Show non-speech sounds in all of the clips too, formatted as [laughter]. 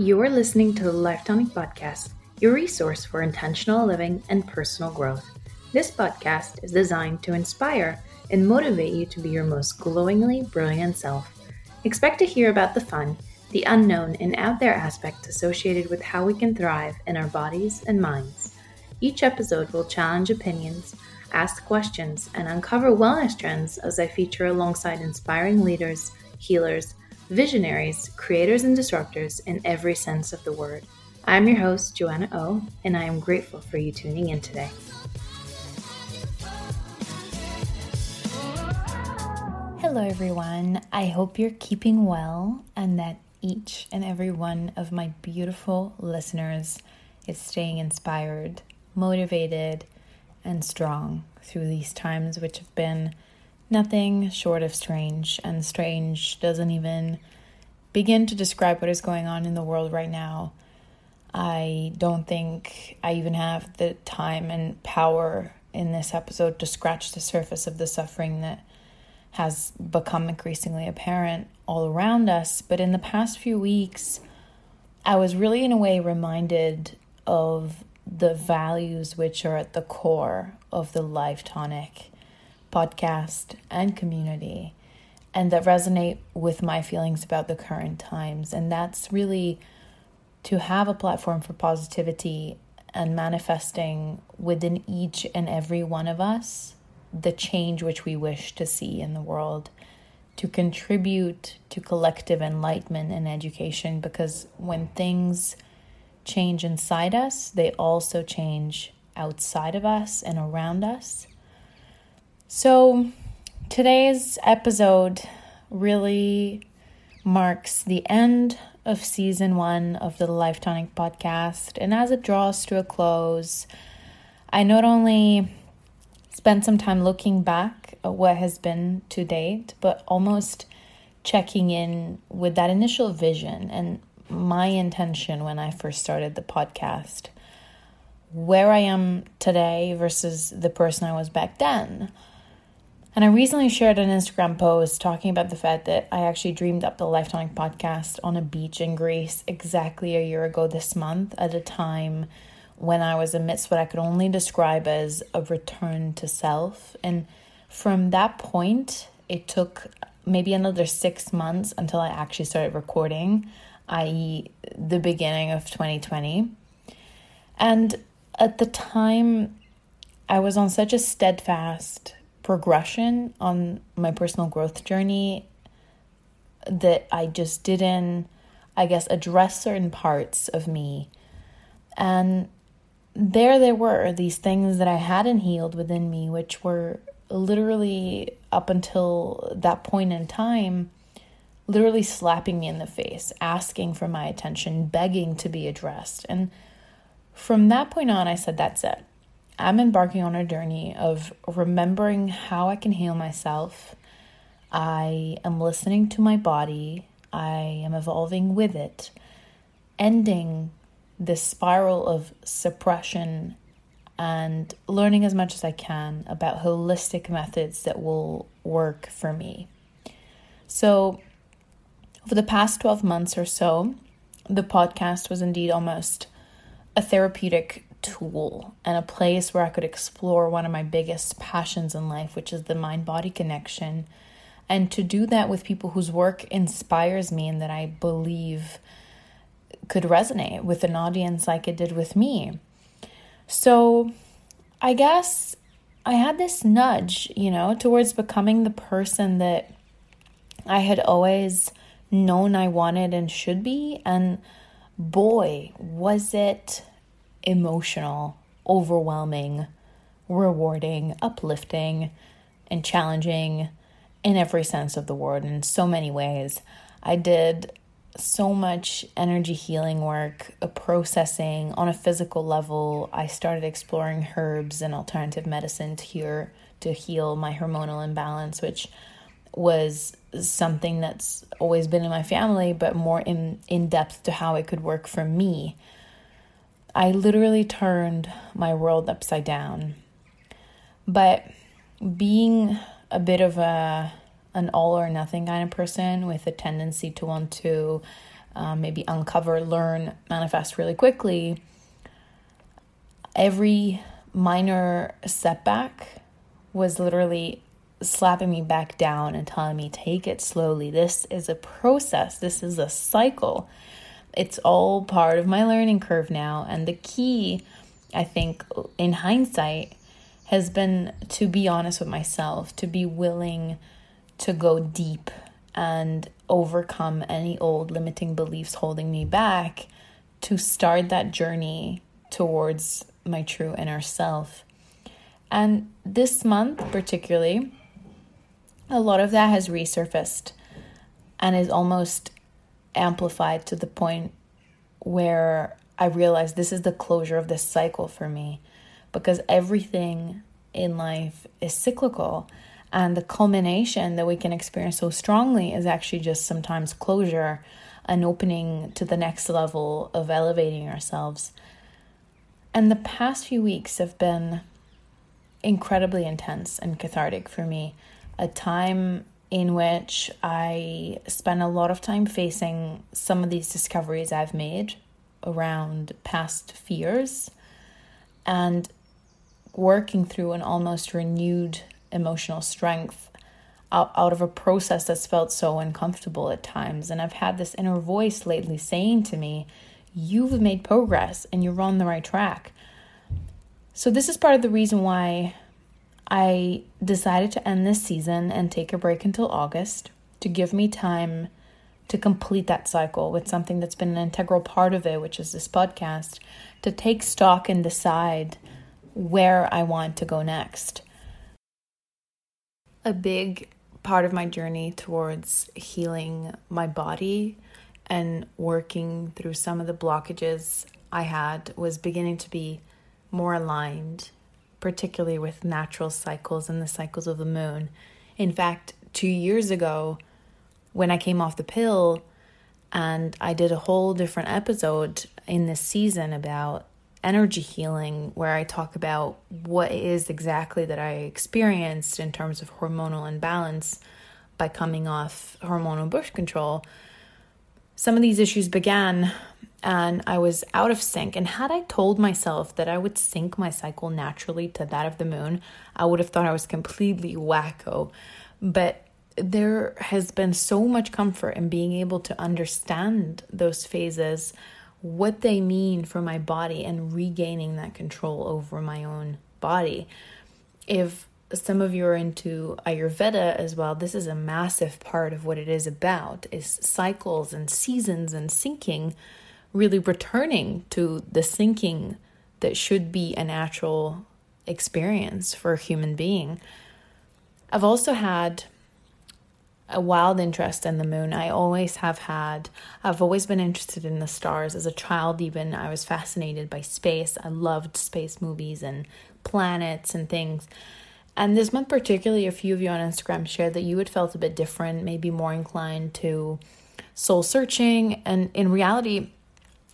You are listening to the Life Tonic Podcast, your resource for intentional living and personal growth. This podcast is designed to inspire and motivate you to be your most glowingly brilliant self. Expect to hear about the fun, the unknown, and out there aspects associated with how we can thrive in our bodies and minds. Each episode will challenge opinions, ask questions, and uncover wellness trends as I feature alongside inspiring leaders, healers, visionaries, creators, and disruptors in every sense of the word. I'm your host, Joanna O, and I am grateful for you tuning in today. Hello, everyone. I hope you're keeping well and that each and every one of my beautiful listeners is staying inspired, motivated, and strong through these times, which have been nothing short of strange, and strange doesn't even begin to describe what is going on in the world right now. I don't think I even have the time and power in this episode to scratch the surface of the suffering that has become increasingly apparent all around us. But in the past few weeks, I was really, in a way, reminded of the values which are at the core of the Life Tonic podcast, and community, and that resonate with my feelings about the current times. And that's really to have a platform for positivity and manifesting within each and every one of us the change which we wish to see in the world to contribute to collective enlightenment and education because when things change inside us, they also change outside of us and around us. So, today's episode really marks the end of season one of the Life Tonic podcast. And as it draws to a close, I not only spent some time looking back at what has been to date, but almost checking in with that initial vision and my intention when I first started the podcast. Where I am today versus the person I was back then and I recently shared an Instagram post talking about the fact that I actually dreamed up the Life Tonic podcast on a beach in Greece exactly a year ago this month at a time when I was amidst what I could only describe as a return to self. And from that point, it took maybe another six months until I actually started recording, i.e., the beginning of 2020. And at the time, I was on such a steadfast progression on my personal growth journey that I just didn't, I guess, address certain parts of me. And there they were, these things that I hadn't healed within me, which were literally up until that point in time, literally slapping me in the face, asking for my attention, begging to be addressed. And from that point on, I said, that's it. I'm embarking on a journey of remembering how I can heal myself. I am listening to my body, I am evolving with it, ending this spiral of suppression and learning as much as I can about holistic methods that will work for me. So, over the past 12 months or so, the podcast was indeed almost a therapeutic tool and a place where I could explore one of my biggest passions in life, which is the mind body connection. And to do that with people whose work inspires me and that I believe could resonate with an audience like it did with me. So I guess I had this nudge, you know, towards becoming the person that I had always known I wanted and should be. And boy, was it emotional, overwhelming, rewarding, uplifting, and challenging in every sense of the word in so many ways. I did so much energy healing work, a processing on a physical level. I started exploring herbs and alternative medicine to heal, to heal my hormonal imbalance, which was something that's always been in my family, but more in, in depth to how it could work for me. I literally turned my world upside down. But being a bit of a an all or nothing kind of person with a tendency to want to um, maybe uncover, learn, manifest really quickly, every minor setback was literally slapping me back down and telling me, take it slowly. This is a process, this is a cycle. It's all part of my learning curve now. And the key, I think, in hindsight, has been to be honest with myself, to be willing to go deep and overcome any old limiting beliefs holding me back to start that journey towards my true inner self. And this month, particularly, a lot of that has resurfaced and is almost amplified to the point where I realized this is the closure of this cycle for me because everything in life is cyclical and the culmination that we can experience so strongly is actually just sometimes closure and opening to the next level of elevating ourselves. And the past few weeks have been incredibly intense and cathartic for me. A time in which I spent a lot of time facing some of these discoveries I've made around past fears and working through an almost renewed emotional strength out, out of a process that's felt so uncomfortable at times. And I've had this inner voice lately saying to me, You've made progress and you're on the right track. So, this is part of the reason why I decided to end this season and take a break until August to give me time to complete that cycle with something that's been an integral part of it, which is this podcast, to take stock and decide where I want to go next. A big part of my journey towards healing my body and working through some of the blockages I had was beginning to be more aligned, particularly with natural cycles and the cycles of the moon. In fact, two years ago, when I came off the pill, and I did a whole different episode in this season about energy healing where I talk about what it is exactly that I experienced in terms of hormonal imbalance by coming off hormonal birth control. Some of these issues began and I was out of sync. And had I told myself that I would sync my cycle naturally to that of the moon, I would have thought I was completely wacko. But there has been so much comfort in being able to understand those phases what they mean for my body and regaining that control over my own body. If some of you are into ayurveda as well this is a massive part of what it is about is cycles and seasons and syncing really returning to the syncing that should be a natural experience for a human being i've also had a wild interest in the moon. I always have had. I've always been interested in the stars. As a child, even, I was fascinated by space. I loved space movies and planets and things. And this month, particularly, a few of you on Instagram shared that you had felt a bit different, maybe more inclined to soul searching. And in reality,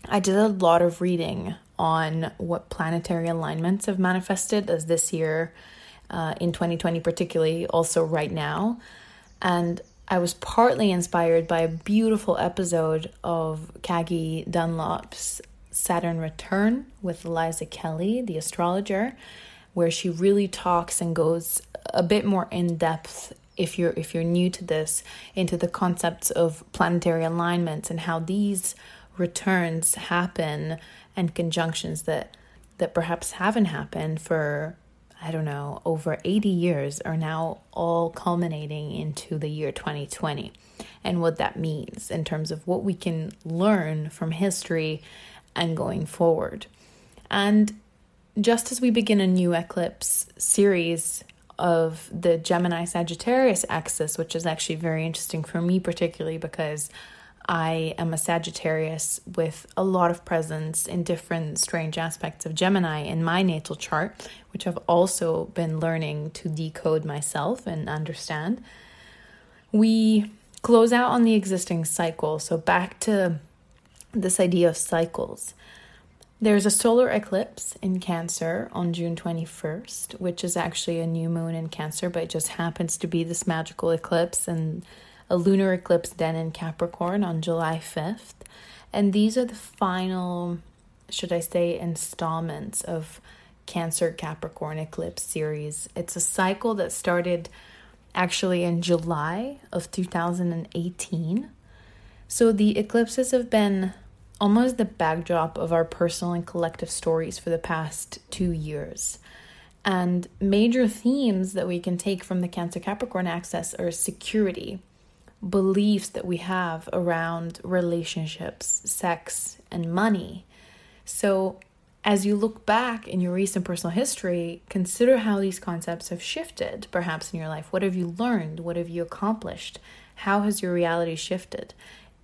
I did a lot of reading on what planetary alignments have manifested as this year, uh, in 2020, particularly, also right now. And I was partly inspired by a beautiful episode of Caggie Dunlop's Saturn Return with Eliza Kelly, the astrologer, where she really talks and goes a bit more in depth if you're if you're new to this into the concepts of planetary alignments and how these returns happen and conjunctions that that perhaps haven't happened for I don't know, over 80 years are now all culminating into the year 2020 and what that means in terms of what we can learn from history and going forward. And just as we begin a new eclipse series of the Gemini Sagittarius axis, which is actually very interesting for me, particularly because I am a Sagittarius with a lot of presence in different strange aspects of Gemini in my natal chart, which I've also been learning to decode myself and understand. We close out on the existing cycle. So, back to this idea of cycles. There's a solar eclipse in Cancer on June 21st, which is actually a new moon in Cancer, but it just happens to be this magical eclipse. And a lunar eclipse then in Capricorn on July 5th. And these are the final, should I say, installments of Cancer Capricorn eclipse series. It's a cycle that started actually in July of 2018. So the eclipses have been almost the backdrop of our personal and collective stories for the past two years. And major themes that we can take from the Cancer Capricorn axis are security, beliefs that we have around relationships, sex, and money. So, as you look back in your recent personal history, consider how these concepts have shifted perhaps in your life. What have you learned? What have you accomplished? How has your reality shifted?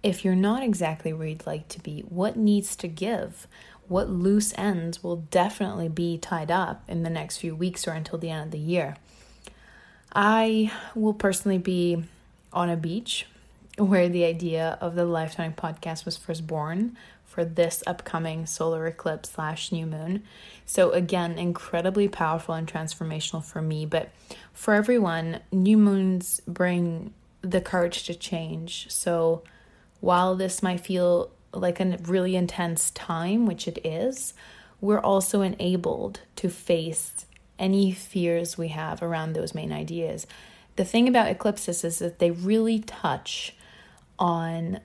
If you're not exactly where you'd like to be, what needs to give? What loose ends will definitely be tied up in the next few weeks or until the end of the year? I will personally be on a beach where the idea of the Life Tonic podcast was first born for this upcoming solar eclipse slash new moon. So, again, incredibly powerful and transformational for me. But for everyone, new moons bring the courage to change. So, while this might feel like a really intense time, which it is, we're also enabled to face any fears we have around those main ideas. The thing about eclipses is that they really touch on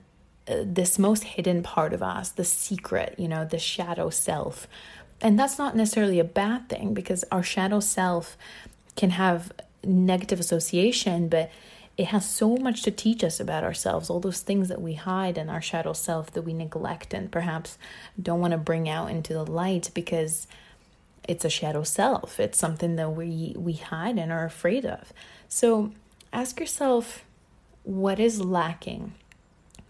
uh, this most hidden part of us, the secret, you know, the shadow self. And that's not necessarily a bad thing because our shadow self can have negative association, but it has so much to teach us about ourselves, all those things that we hide in our shadow self that we neglect and perhaps don't want to bring out into the light because it's a shadow self. It's something that we we hide and are afraid of. So ask yourself what is lacking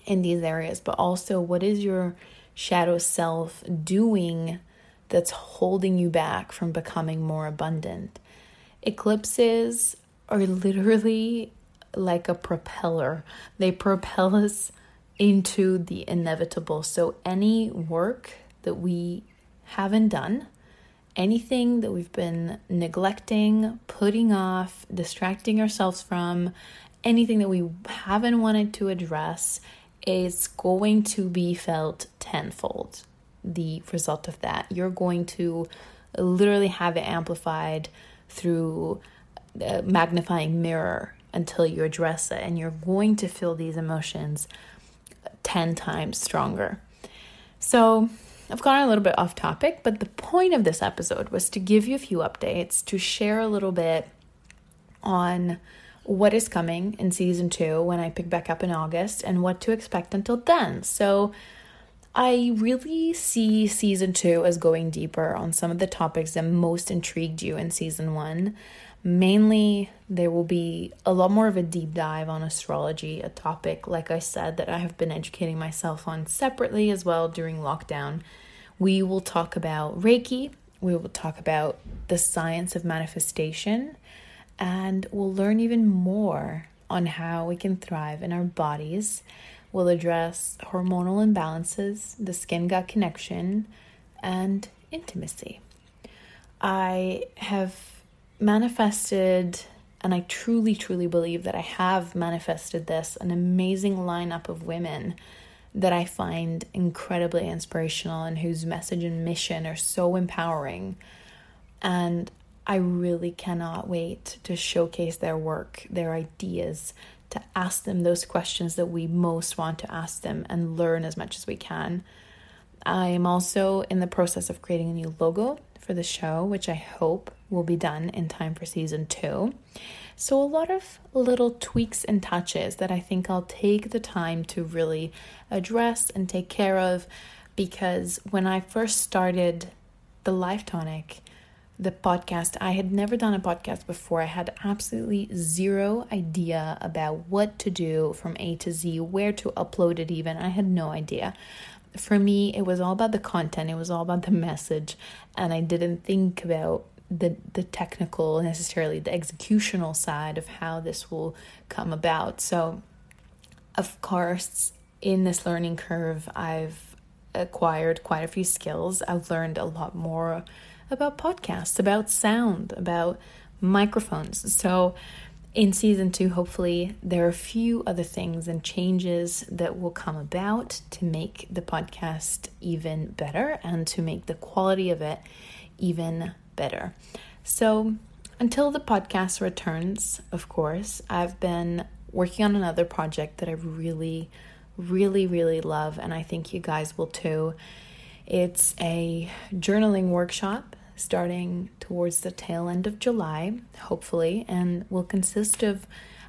in these areas, but also what is your shadow self doing that's holding you back from becoming more abundant? Eclipses are literally like a propeller, they propel us into the inevitable. So, any work that we haven't done, anything that we've been neglecting, putting off, distracting ourselves from, anything that we haven't wanted to address is going to be felt tenfold. The result of that, you're going to literally have it amplified through a magnifying mirror until you address it, and you're going to feel these emotions 10 times stronger. So, I've gone a little bit off topic, but the point of this episode was to give you a few updates, to share a little bit on what is coming in season two when I pick back up in August and what to expect until then. So, I really see season two as going deeper on some of the topics that most intrigued you in season one. Mainly, there will be a lot more of a deep dive on astrology, a topic, like I said, that I have been educating myself on separately as well during lockdown. We will talk about Reiki, we will talk about the science of manifestation and we'll learn even more on how we can thrive in our bodies. We'll address hormonal imbalances, the skin gut connection, and intimacy. I have manifested, and I truly, truly believe that I have manifested this an amazing lineup of women that I find incredibly inspirational and whose message and mission are so empowering. And I really cannot wait to showcase their work, their ideas, to ask them those questions that we most want to ask them and learn as much as we can. I am also in the process of creating a new logo for the show, which I hope will be done in time for season two. So, a lot of little tweaks and touches that I think I'll take the time to really address and take care of because when I first started the Life Tonic, the podcast. I had never done a podcast before. I had absolutely zero idea about what to do from A to Z, where to upload it, even. I had no idea. For me, it was all about the content, it was all about the message, and I didn't think about the the technical necessarily the executional side of how this will come about so of course in this learning curve i've acquired quite a few skills i've learned a lot more about podcasts, about sound, about microphones. So in season two, hopefully, there are a few other things and changes that will come about to make the podcast even better and to make the quality of it even better. So, until the podcast returns, of course, I've been working on another project that I really, really, really love, and I think you guys will too. It's a journaling workshop starting towards the tail end of July, hopefully, and will consist of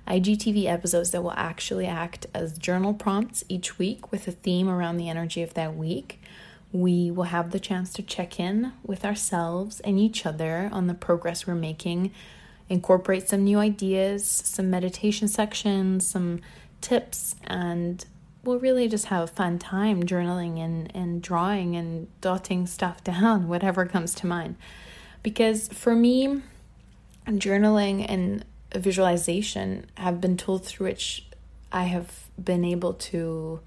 IGTV episodes that will actually act as journal prompts each week with a theme around the energy of that week. We will have the chance to check in with ourselves and each other on the progress we're making, incorporate some new ideas, some meditation sections, some tips, and we'll really just have a fun time journaling and, and drawing and dotting stuff [laughs] down, whatever comes to mind. Because for me, journaling and visualization have been tools through which I have been able to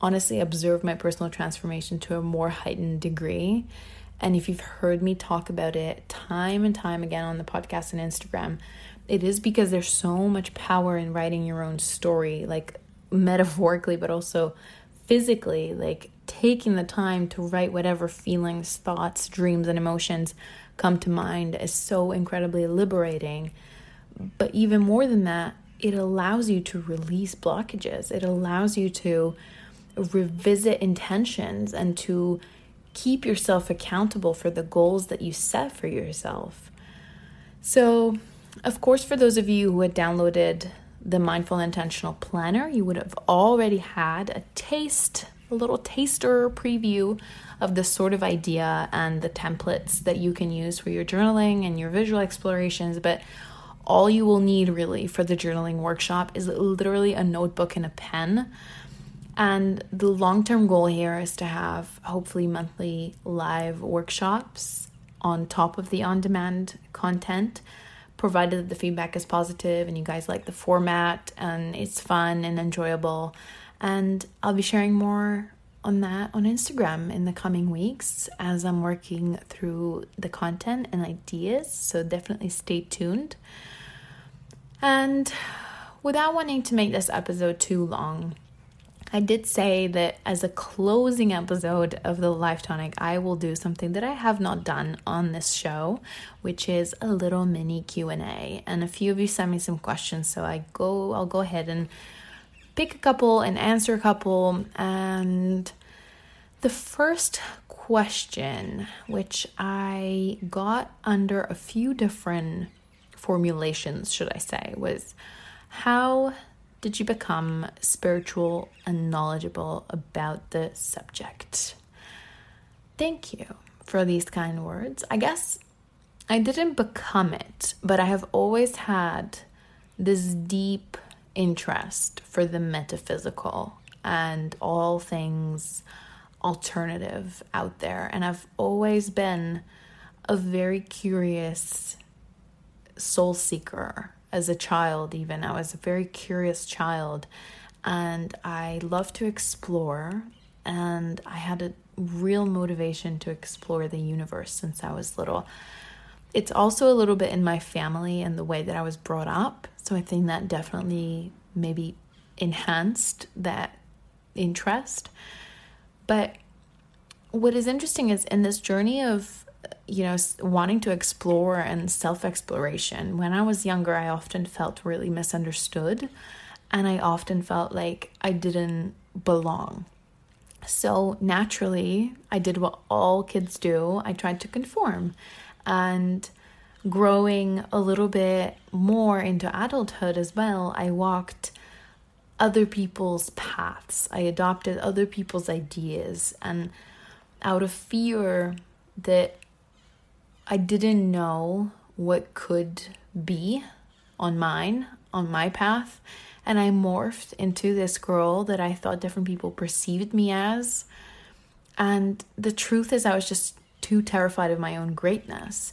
honestly observe my personal transformation to a more heightened degree. And if you've heard me talk about it time and time again on the podcast and Instagram, it is because there's so much power in writing your own story. Like metaphorically, but also physically, like taking the time to write whatever feelings, thoughts, dreams, and emotions come to mind is so incredibly liberating. But even more than that, it allows you to release blockages. It allows you to revisit intentions and to keep yourself accountable for the goals that you set for yourself. So, of course, for those of you who had downloaded the Mindful Intentional Planner, you would have already had a taste, a little taster preview of the sort of idea and the templates that you can use for your journaling and your visual explorations. But all you will need really for the journaling workshop is literally a notebook and a pen. And the long term goal here is to have hopefully monthly live workshops on top of the on demand content provided that the feedback is positive and you guys like the format and it's fun and enjoyable. And I'll be sharing more on that on Instagram in the coming weeks as I'm working through the content and ideas. So definitely stay tuned. And without wanting to make this episode too long, I did say that as a closing episode of the Life Tonic, I will do something that I have not done on this show, which is a little mini Q&A. And a few of you sent me some questions, so I go I'll go ahead and pick a couple and answer a couple. And the first question, which I got under a few different formulations, should I say, was how did you become spiritual and knowledgeable about the subject? Thank you for these kind words. I guess I didn't become it, but I have always had this deep interest for the metaphysical and all things alternative out there. And I've always been a very curious soul seeker as a child, even. I was a very curious child and I love to explore. And I had a real motivation to explore the universe since I was little. It's also a little bit in my family and the way that I was brought up. So I think that definitely maybe enhanced that interest. But what is interesting is in this journey of you know, wanting to explore and self exploration. When I was younger, I often felt really misunderstood and I often felt like I didn't belong. So naturally, I did what all kids do I tried to conform. And growing a little bit more into adulthood as well, I walked other people's paths. I adopted other people's ideas. And out of fear that I didn't know what could be on mine, on my path. And I morphed into this girl that I thought different people perceived me as. And the truth is, I was just too terrified of my own greatness.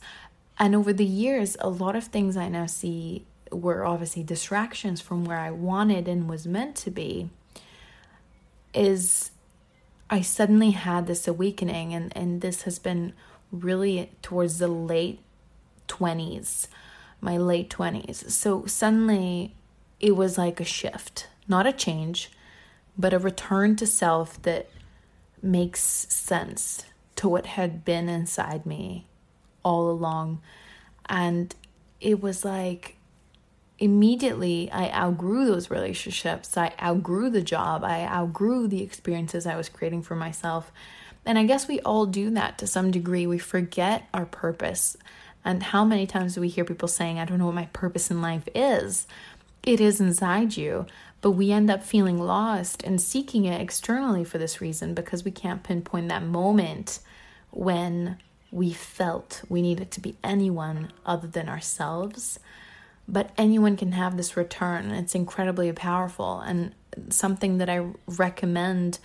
And over the years, a lot of things I now see were obviously distractions from where I wanted and was meant to be. Is I suddenly had this awakening, and, and this has been really towards the late 20s my late 20s. So suddenly it was like a shift, not a change, but a return to self that makes sense to what had been inside me all along. And it was like immediately I outgrew those relationships. I outgrew the job. I outgrew the experiences I was creating for myself. And I guess we all do that to some degree. We forget our purpose. And how many times do we hear people saying, I don't know what my purpose in life is? It is inside you, but we end up feeling lost and seeking it externally for this reason because we can't pinpoint that moment when we felt we needed to be anyone other than ourselves but anyone can have this return. It's incredibly powerful and something that I recommend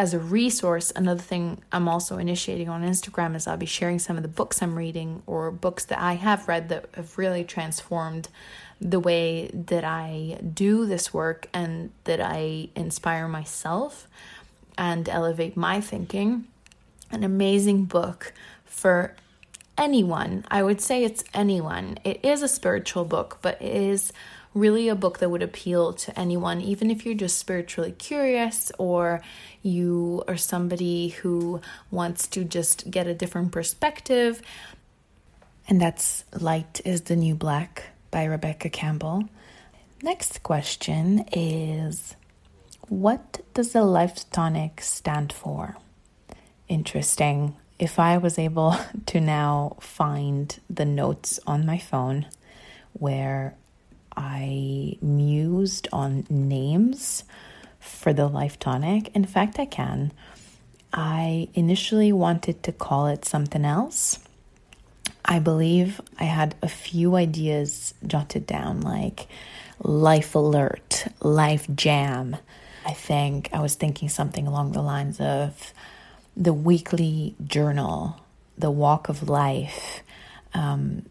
as a resource. Another thing I'm also initiating on Instagram is I'll be sharing some of the books I'm reading or books that I have read that have really transformed the way that I do this work and that I inspire myself and elevate my thinking. An amazing book for anyone. I would say it's anyone. It is a spiritual book, but it is really a book that would appeal to anyone, even if you're just spiritually curious or you are somebody who wants to just get a different perspective. And that's Light is the New Black by Rebecca Campbell. Next question is What does the Life Tonic stand for? Interesting if I was able [laughs] to now find the notes on my phone where I mused on names for the Life Tonic, in fact, I can. I initially wanted to call it something else. I believe I had a few ideas jotted down, like Life Alert, Life Jam. I think I was thinking something along the lines of the weekly journal, the walk of life, um,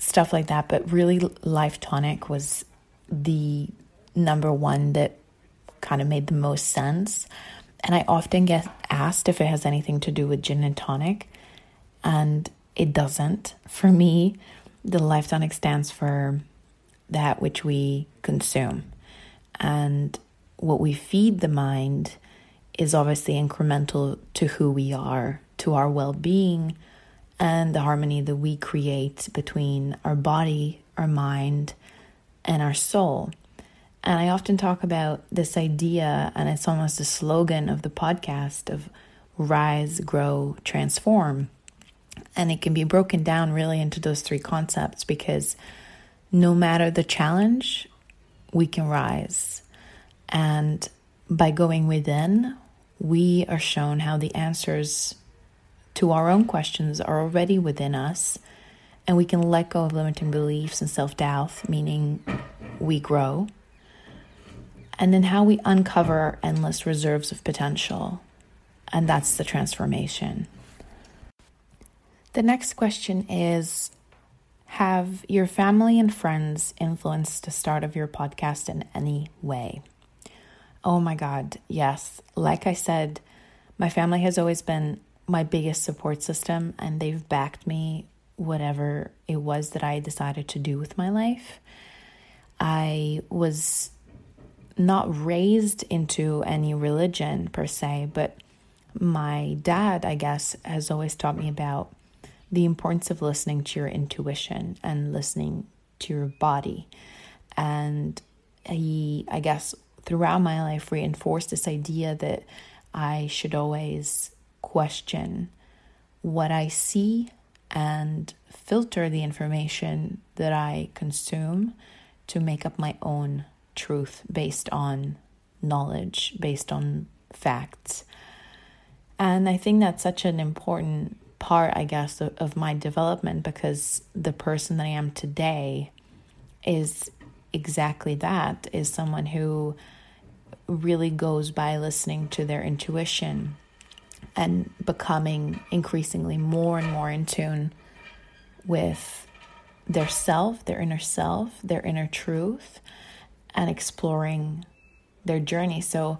stuff like that. But really, Life Tonic was the number one that kind of made the most sense. And I often get asked if it has anything to do with gin and tonic, and it doesn't. For me, the Life Tonic stands for that which we consume. And what we feed the mind is obviously incremental to who we are, to our well being, and the harmony that we create between our body, our mind, and our soul. And I often talk about this idea, and it's almost a slogan of the podcast of rise, grow, transform. And it can be broken down really into those three concepts because no matter the challenge, we can rise. And by going within, we are shown how the answers to our own questions are already within us, and we can let go of limiting beliefs and self doubt, meaning we grow. And then how we uncover our endless reserves of potential, and that's the transformation. The next question is Have your family and friends influenced the start of your podcast in any way? Oh my God, yes. Like I said, my family has always been my biggest support system, and they've backed me whatever it was that I decided to do with my life. I was not raised into any religion per se, but my dad, I guess, has always taught me about the importance of listening to your intuition and listening to your body. And he, I guess, throughout my life reinforced this idea that I should always question what I see and filter the information that I consume to make up my own truth based on knowledge, based on facts. And I think that's such an important part, I guess, of, of my development because the person that I am today is exactly that is someone who really goes by listening to their intuition and becoming increasingly more and more in tune with their self, their inner self, their inner truth, and exploring their journey. So,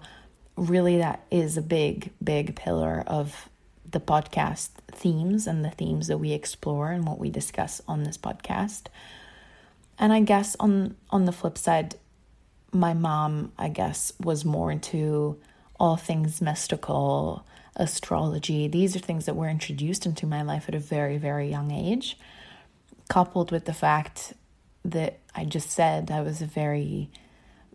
really, that is a big, big pillar of the podcast themes and the themes that we explore and what we discuss on this podcast. And I guess on on the flip side, my mom, I guess, was more into all things mystical, astrology. These are things that were introduced into my life at a very, very young age, coupled with the fact that I just said I was a very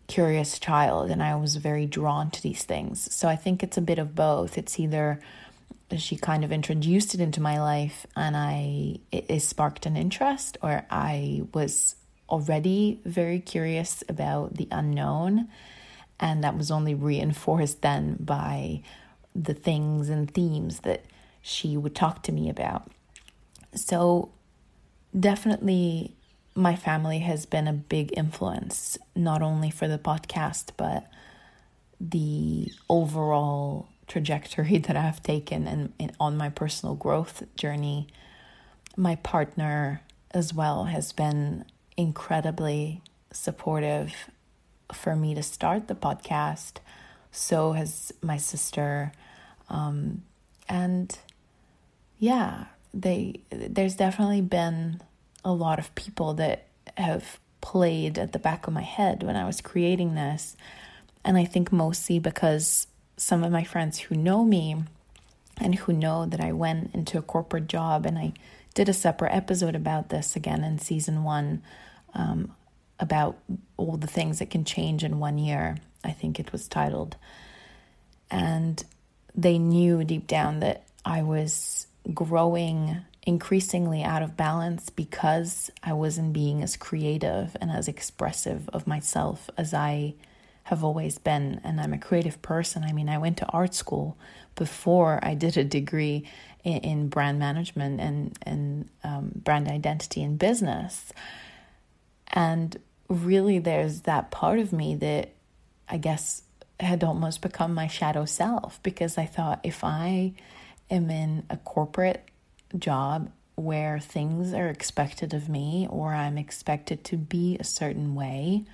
curious child and I was very drawn to these things. So I think it's a bit of both. It's either she kind of introduced it into my life and I it, it sparked an interest or I was already very curious about the unknown and that was only reinforced then by the things and themes that she would talk to me about. So definitely my family has been a big influence, not only for the podcast, but the overall trajectory [laughs] that I've taken and, and on my personal growth journey. My partner as well has been incredibly supportive for me to start the podcast. So has my sister. Um, and yeah, they there's definitely been a lot of people that have played at the back of my head when I was creating this. And I think mostly because some of my friends who know me and who know that I went into a corporate job, and I did a separate episode about this again in season one um, about all the things that can change in one year. I think it was titled. And they knew deep down that I was growing increasingly out of balance because I wasn't being as creative and as expressive of myself as I have always been. And I'm a creative person. I mean, I went to art school before I did a degree in, in brand management and, and um, brand identity and business. And really, there's that part of me that I guess had almost become my shadow self because I thought if I am in a corporate job where things are expected of me or I'm expected to be a certain way,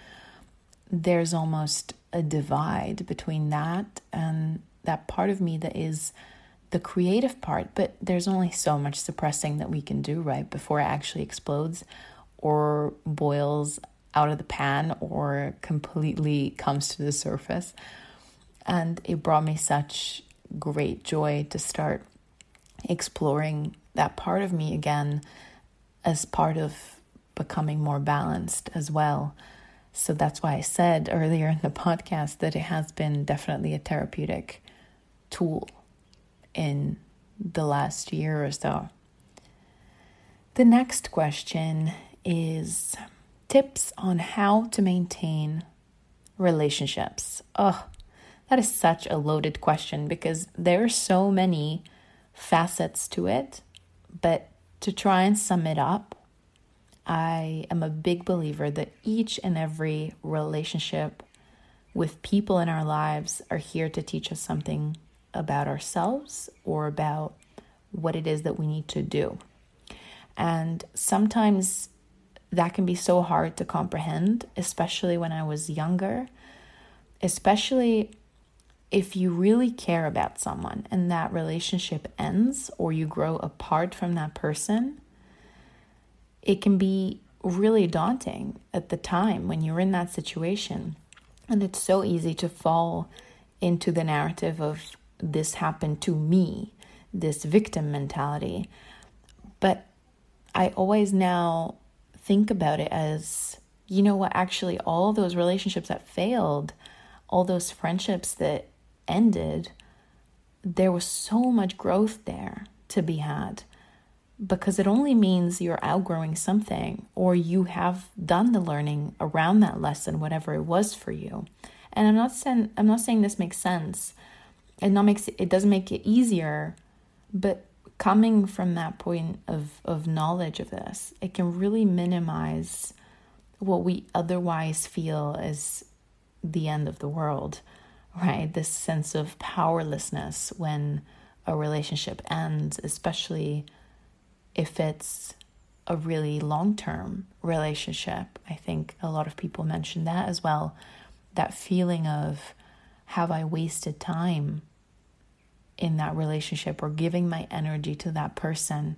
there's almost a divide between that and that part of me that is the creative part. But there's only so much suppressing that we can do, right, before it actually explodes or boils out of the pan or completely comes to the surface. And it brought me such great joy to start exploring that part of me again as part of becoming more balanced as well. So that's why I said earlier in the podcast that it has been definitely a therapeutic tool in the last year or so. The next question is tips on how to maintain relationships. Oh, that is such a loaded question because there are so many facets to it but to try and sum it up, I am a big believer that each and every relationship with people in our lives are here to teach us something about ourselves or about what it is that we need to do. And sometimes that can be so hard to comprehend, especially when I was younger, especially if you really care about someone and that relationship ends or you grow apart from that person, it can be really daunting at the time when you're in that situation. And it's so easy to fall into the narrative of this happened to me, this victim mentality. But I always now think about it as you know what, actually, all those relationships that failed, all those friendships that ended, there was so much growth there to be had because it only means you're outgrowing something or you have done the learning around that lesson whatever it was for you. And i'm not saying i'm not saying this makes sense. It not makes it, it doesn't make it easier but coming from that point of of knowledge of this it can really minimize what we otherwise feel as the end of the world right? This sense of powerlessness when a relationship ends, especially if it's a really long term relationship. I think a lot of people mention that as well. That feeling of, have I wasted time in that relationship or giving my energy to that person?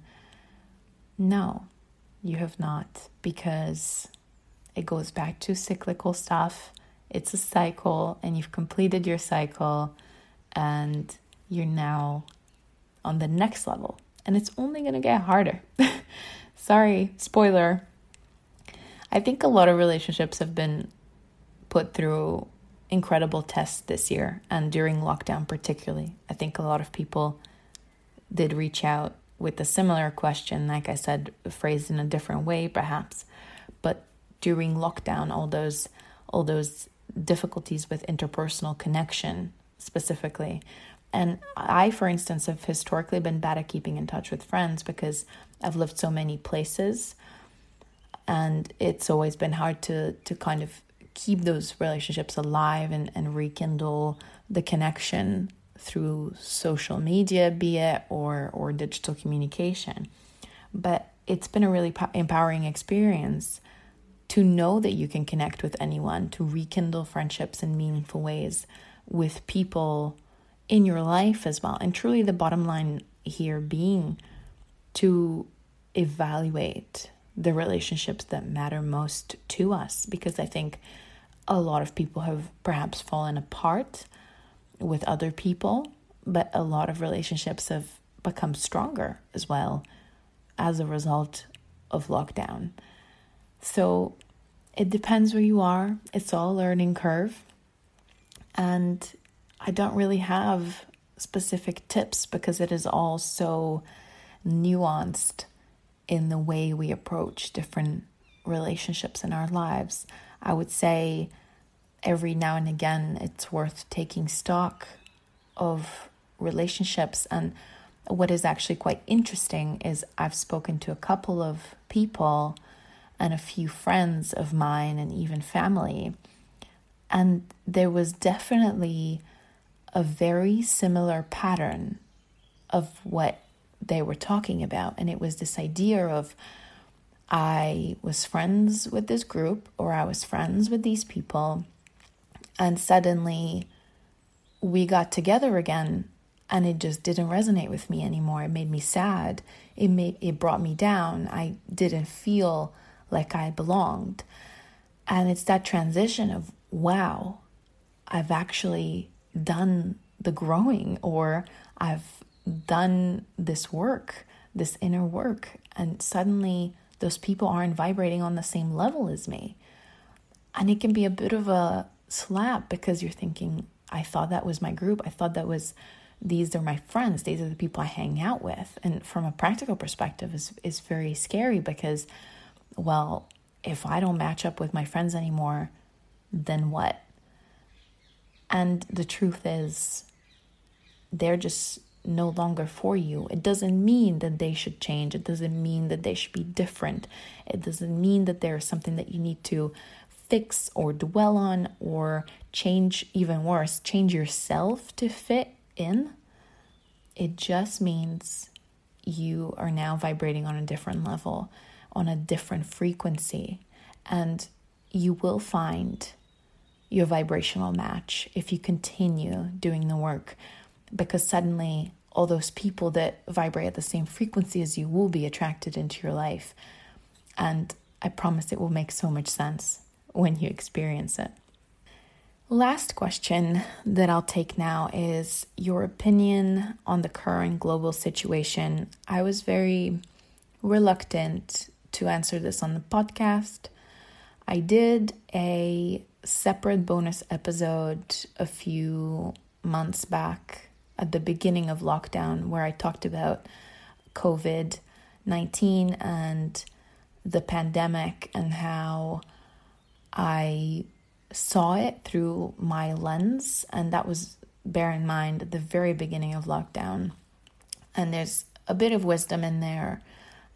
No, you have not, because it goes back to cyclical stuff. It's a cycle, and you've completed your cycle, and you're now on the next level. And it's only going to get harder. [laughs] Sorry, spoiler. I think a lot of relationships have been put through incredible tests this year and during lockdown, particularly. I think a lot of people did reach out with a similar question, like I said, phrased in a different way, perhaps. But during lockdown, all those all those difficulties with interpersonal connection specifically. And I, for instance, have historically been bad at keeping in touch with friends because I've lived so many places and it's always been hard to to kind of keep those relationships alive and, and rekindle the connection through social media, be it or or digital communication. But it's been a really empowering experience to know that you can connect with anyone, to rekindle friendships in meaningful ways with people in your life as well. And truly, the bottom line here being to evaluate the relationships that matter most to us because I think a lot of people have perhaps fallen apart with other people, but a lot of relationships have become stronger as well as a result of lockdown. So it depends where you are, it's all a learning curve. And I don't really have specific tips because it is all so nuanced in the way we approach different relationships in our lives. I would say every now and again it's worth taking stock of relationships. And what is actually quite interesting is I've spoken to a couple of people and a few friends of mine and even family. And there was definitely a very similar pattern of what they were talking about. And it was this idea of I was friends with this group or I was friends with these people, and suddenly we got together again and it just didn't resonate with me anymore. It made me sad. It made it brought me down. I didn't feel like I belonged. And it's that transition of wow, I've actually done the growing or I've done this work, this inner work, and suddenly those people aren't vibrating on the same level as me. And it can be a bit of a slap because you're thinking, I thought that was my group. I thought that was these are my friends. These are the people I hang out with. And from a practical perspective is is very scary because well, if I don't match up with my friends anymore, then what? And the truth is they're just no longer for you. It doesn't mean that they should change. It doesn't mean that they should be different. It doesn't mean that there's something that you need to fix or dwell on or change, even worse, change yourself to fit in. It just means you are now vibrating on a different level, on a different frequency, and you will find your vibrational match if you continue doing the work because suddenly all those people that vibrate at the same frequency as you will be attracted into your life. And I promise it will make so much sense when you experience it. Last question that I'll take now is your opinion on the current global situation. I was very reluctant to answer this on the podcast. I did a separate bonus episode a few months back at the beginning of lockdown where I talked about COVID 19 and the pandemic and how I saw it through my lens. And that was, bear in mind, at the very beginning of lockdown. And there's a bit of wisdom in there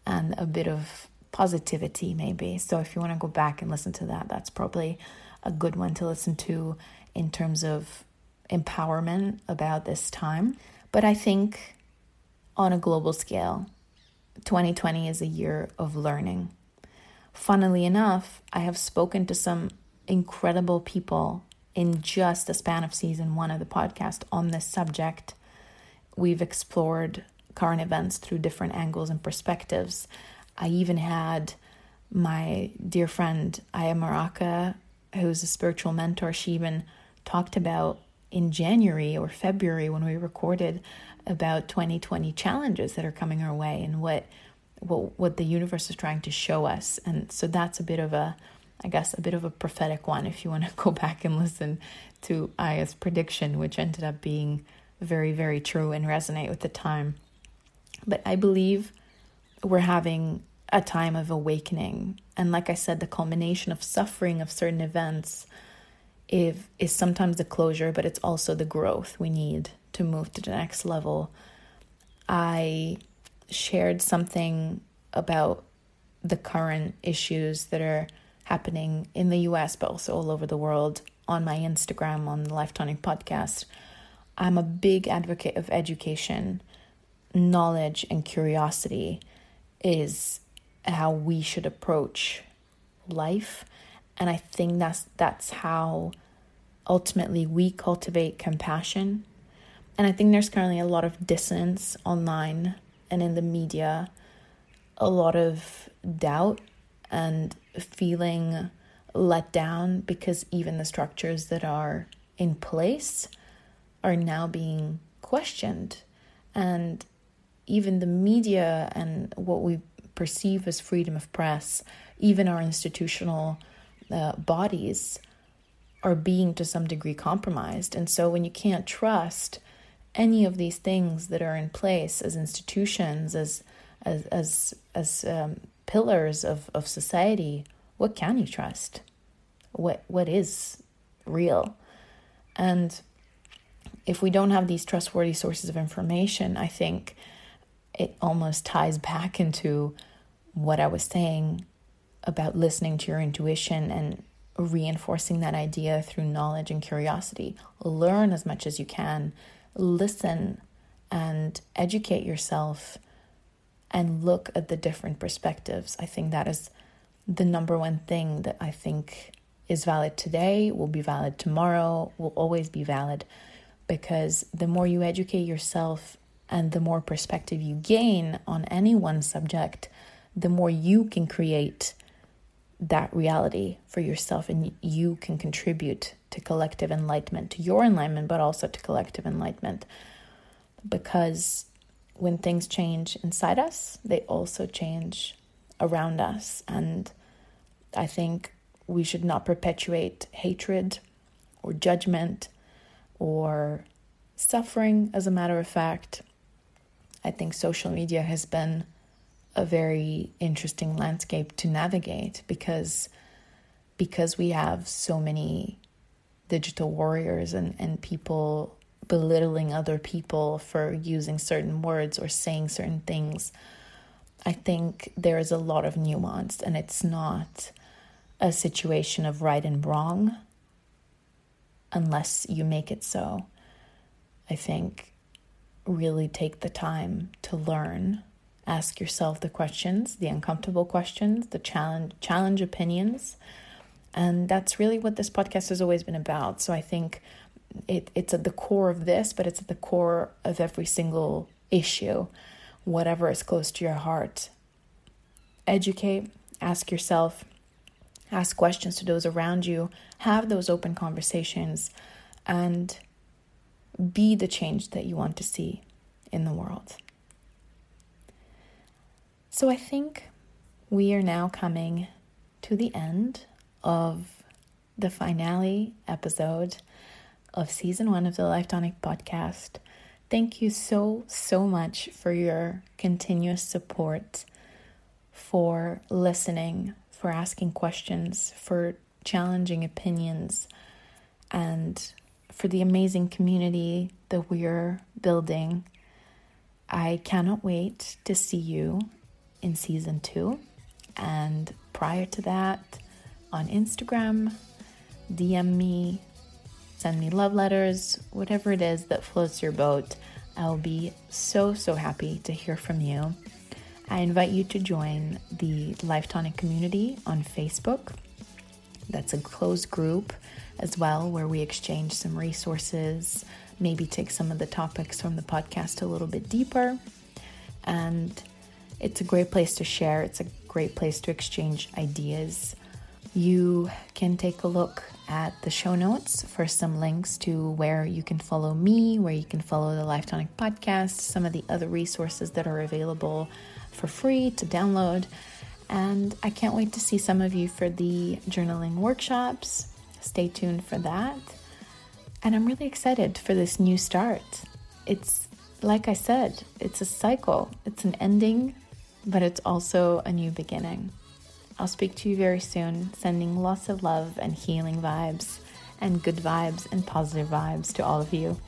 and a bit of positivity, maybe. So if you want to go back and listen to that, that's probably a good one to listen to in terms of empowerment about this time. But I think on a global scale, 2020 is a year of learning. Funnily enough, I have spoken to some incredible people in just the span of season one of the podcast on this subject. We've explored current events through different angles and perspectives. I even had my dear friend Aya Maraka, who's a spiritual mentor, she even talked about in January or February when we recorded about 2020 challenges that are coming our way and what what what the universe is trying to show us. And so that's a bit of a I guess a bit of a prophetic one if you [laughs] want to go back and listen to Aya's prediction, which ended up being very, very true and resonate with the time. But I believe we're having a time of awakening. And like I said, the culmination of suffering of certain events if, is sometimes the closure, but it's also the growth we need to move to the next level. I shared something about the current issues that are happening in the US, but also all over the world on my Instagram, on the Life Tonic podcast. I'm a big advocate of education. Knowledge and curiosity is how we should approach life. And I think that's that's how ultimately we cultivate compassion. And I think there's currently a lot of dissonance online and in the media, a lot of doubt and feeling let down because even the structures that are in place are now being questioned. And even the media and what we perceive as freedom of press, even our institutional uh, bodies, are being to some degree compromised. And so when you can't trust any of these things that are in place as institutions, as as as as um, pillars of, of society, what can you trust? What what is real? And if we don't have these trustworthy sources of information, I think it almost ties back into what I was saying about listening to your intuition and reinforcing that idea through knowledge and curiosity. Learn as much as you can, listen and educate yourself and look at the different perspectives. I think that is the number one thing that I think is valid today, will be valid tomorrow, will always be valid because the more you educate yourself and the more perspective you gain on any one subject, the more you can create that reality for yourself and you can contribute to collective enlightenment, to your enlightenment, but also to collective enlightenment. Because when things change inside us, they also change around us. And I think we should not perpetuate hatred or judgment or suffering, as a matter of fact. I think social media has been a very interesting landscape to navigate because because we have so many digital warriors and, and people belittling other people for using certain words or saying certain things. I think there is a lot of nuance and it's not a situation of right and wrong unless you make it so. I think really take the time to learn. Ask yourself the questions, the uncomfortable questions, the challenge challenge opinions. And that's really what this podcast has always been about. So I think it, it's at the core of this, but it's at the core of every single issue, whatever is close to your heart. Educate, ask yourself, ask questions to those around you, have those open conversations, and be the change that you want to see in the world. So I think we are now coming to the end of the finale episode of season one of the Life Tonic podcast. Thank you so, so much for your continuous support, for listening, for asking questions, for challenging opinions, and for the amazing community that we're building. I cannot wait to see you in season two. And prior to that, on Instagram, DM me, send me love letters, whatever it is that floats your boat. I'll be so, so happy to hear from you. I invite you to join the Life Tonic community on Facebook. That's a closed group as well where we exchange some resources, maybe take some of the topics from the podcast a little bit deeper. And it's a great place to share. It's a great place to exchange ideas. You can take a look at the show notes for some links to where you can follow me, where you can follow the Life Tonic podcast, some of the other resources that are available for free to download. And I can't wait to see some of you for the journaling workshops. Stay tuned for that. And I'm really excited for this new start. It's like I said, it's a cycle, it's an ending, but it's also a new beginning. I'll speak to you very soon, sending lots of love and healing vibes and good vibes and positive vibes to all of you.